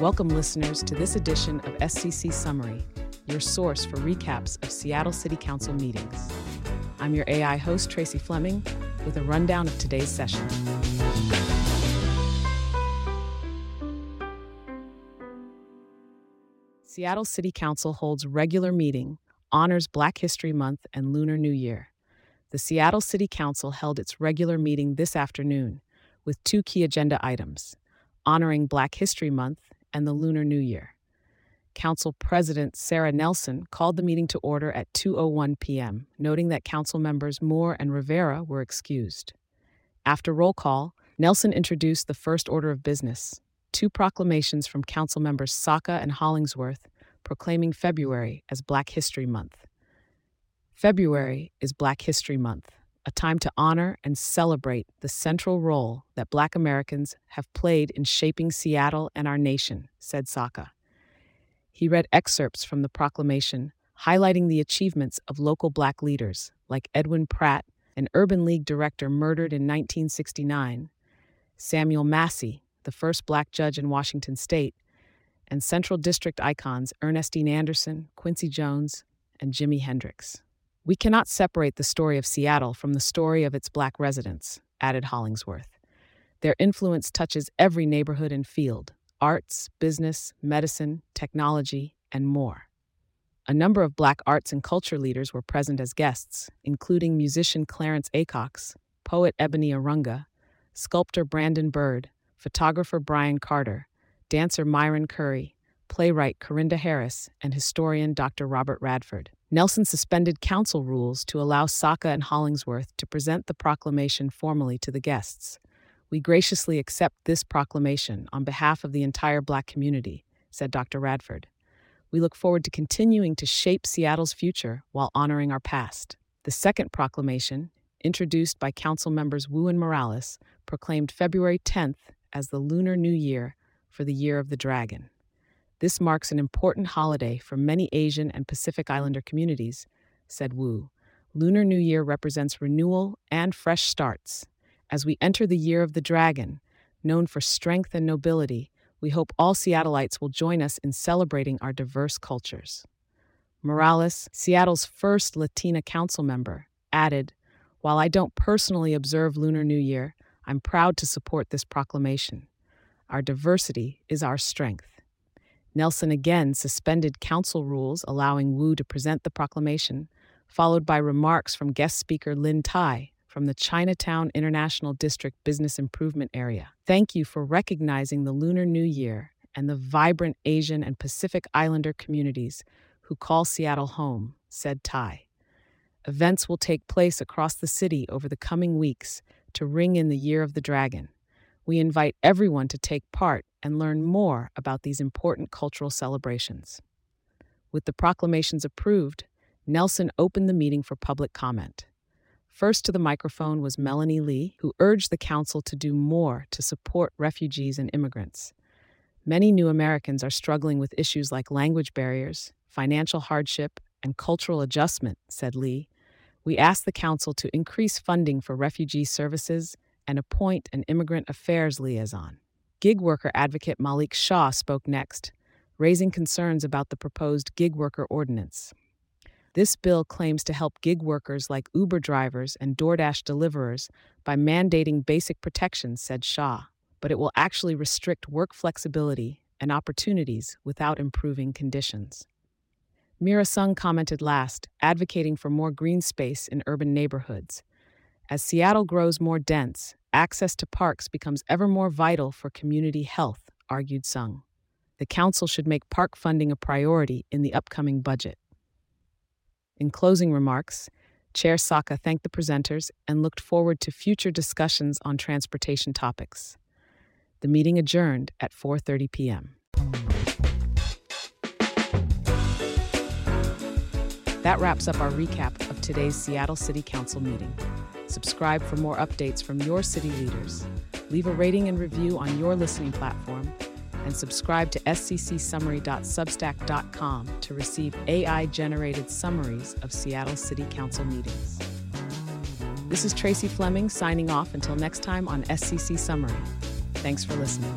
Welcome, listeners, to this edition of SCC Summary, your source for recaps of Seattle City Council meetings. I'm your AI host, Tracy Fleming, with a rundown of today's session. Seattle City Council holds regular meeting, honors Black History Month and Lunar New Year. The Seattle City Council held its regular meeting this afternoon with two key agenda items honoring Black History Month and the Lunar New Year. Council President Sara Nelson called the meeting to order at 2:01 p.m., noting that council members Moore and Rivera were excused. After roll call, Nelson introduced the first order of business, two proclamations from council members Saka and Hollingsworth proclaiming February as Black History Month. February is Black History Month, a time to honor and celebrate the central role that Black Americans have played in shaping Seattle and our nation, said Saka. He read excerpts from the proclamation highlighting the achievements of local Black leaders like Edwin Pratt, an Urban League director murdered in 1969, Samuel Massey, the first Black judge in Washington state, and Central District icons Ernestine Anderson, Quincy Jones, and Jimi Hendrix. We cannot separate the story of Seattle from the story of its Black residents, added Hollingsworth. Their influence touches every neighborhood and field arts, business, medicine, technology, and more. A number of Black arts and culture leaders were present as guests, including musician Clarence Acox, poet Ebony Arunga, sculptor Brandon Bird, photographer Brian Carter, dancer Myron Curry, playwright Corinda Harris, and historian Dr. Robert Radford. Nelson suspended council rules to allow Saka and Hollingsworth to present the proclamation formally to the guests. We graciously accept this proclamation on behalf of the entire Black community, said Dr. Radford. We look forward to continuing to shape Seattle's future while honoring our past. The second proclamation, introduced by Council members Woo and Morales, proclaimed February 10th as the Lunar New Year for the Year of the Dragon. This marks an important holiday for many Asian and Pacific Islander communities, said Woo. Lunar New Year represents renewal and fresh starts. As we enter the Year of the Dragon, known for strength and nobility, we hope all Seattleites will join us in celebrating our diverse cultures. Morales, Seattle's first Latina council member, added, While I don't personally observe Lunar New Year, I'm proud to support this proclamation. Our diversity is our strength. Nelson again suspended council rules allowing Woo to present the proclamation, followed by remarks from guest speaker Lin Tai from the Chinatown International District Business Improvement Area. Thank you for recognizing the Lunar New Year and the vibrant Asian and Pacific Islander communities who call Seattle home, said Tai. Events will take place across the city over the coming weeks to ring in the Year of the Dragon we invite everyone to take part and learn more about these important cultural celebrations. With the proclamations approved, Nelson opened the meeting for public comment. First to the microphone was Melanie Lee, who urged the council to do more to support refugees and immigrants. Many new Americans are struggling with issues like language barriers, financial hardship, and cultural adjustment, said Lee. We ask the council to increase funding for refugee services and appoint an immigrant affairs liaison. Gig worker advocate Malik Shah spoke next, raising concerns about the proposed gig worker ordinance. This bill claims to help gig workers like Uber drivers and DoorDash deliverers by mandating basic protections, said Shah, but it will actually restrict work flexibility and opportunities without improving conditions. Mira Sung commented last, advocating for more green space in urban neighborhoods. As Seattle grows more dense, access to parks becomes ever more vital for community health, argued Sung. The council should make park funding a priority in the upcoming budget. In closing remarks, Chair Saka thanked the presenters and looked forward to future discussions on transportation topics. The meeting adjourned at 4:30 p.m. That wraps up our recap of today's Seattle City Council meeting. Subscribe for more updates from your city leaders. Leave a rating and review on your listening platform and subscribe to sccsummary.substack.com to receive AI generated summaries of Seattle City Council meetings. This is Tracy Fleming signing off until next time on SCC Summary. Thanks for listening.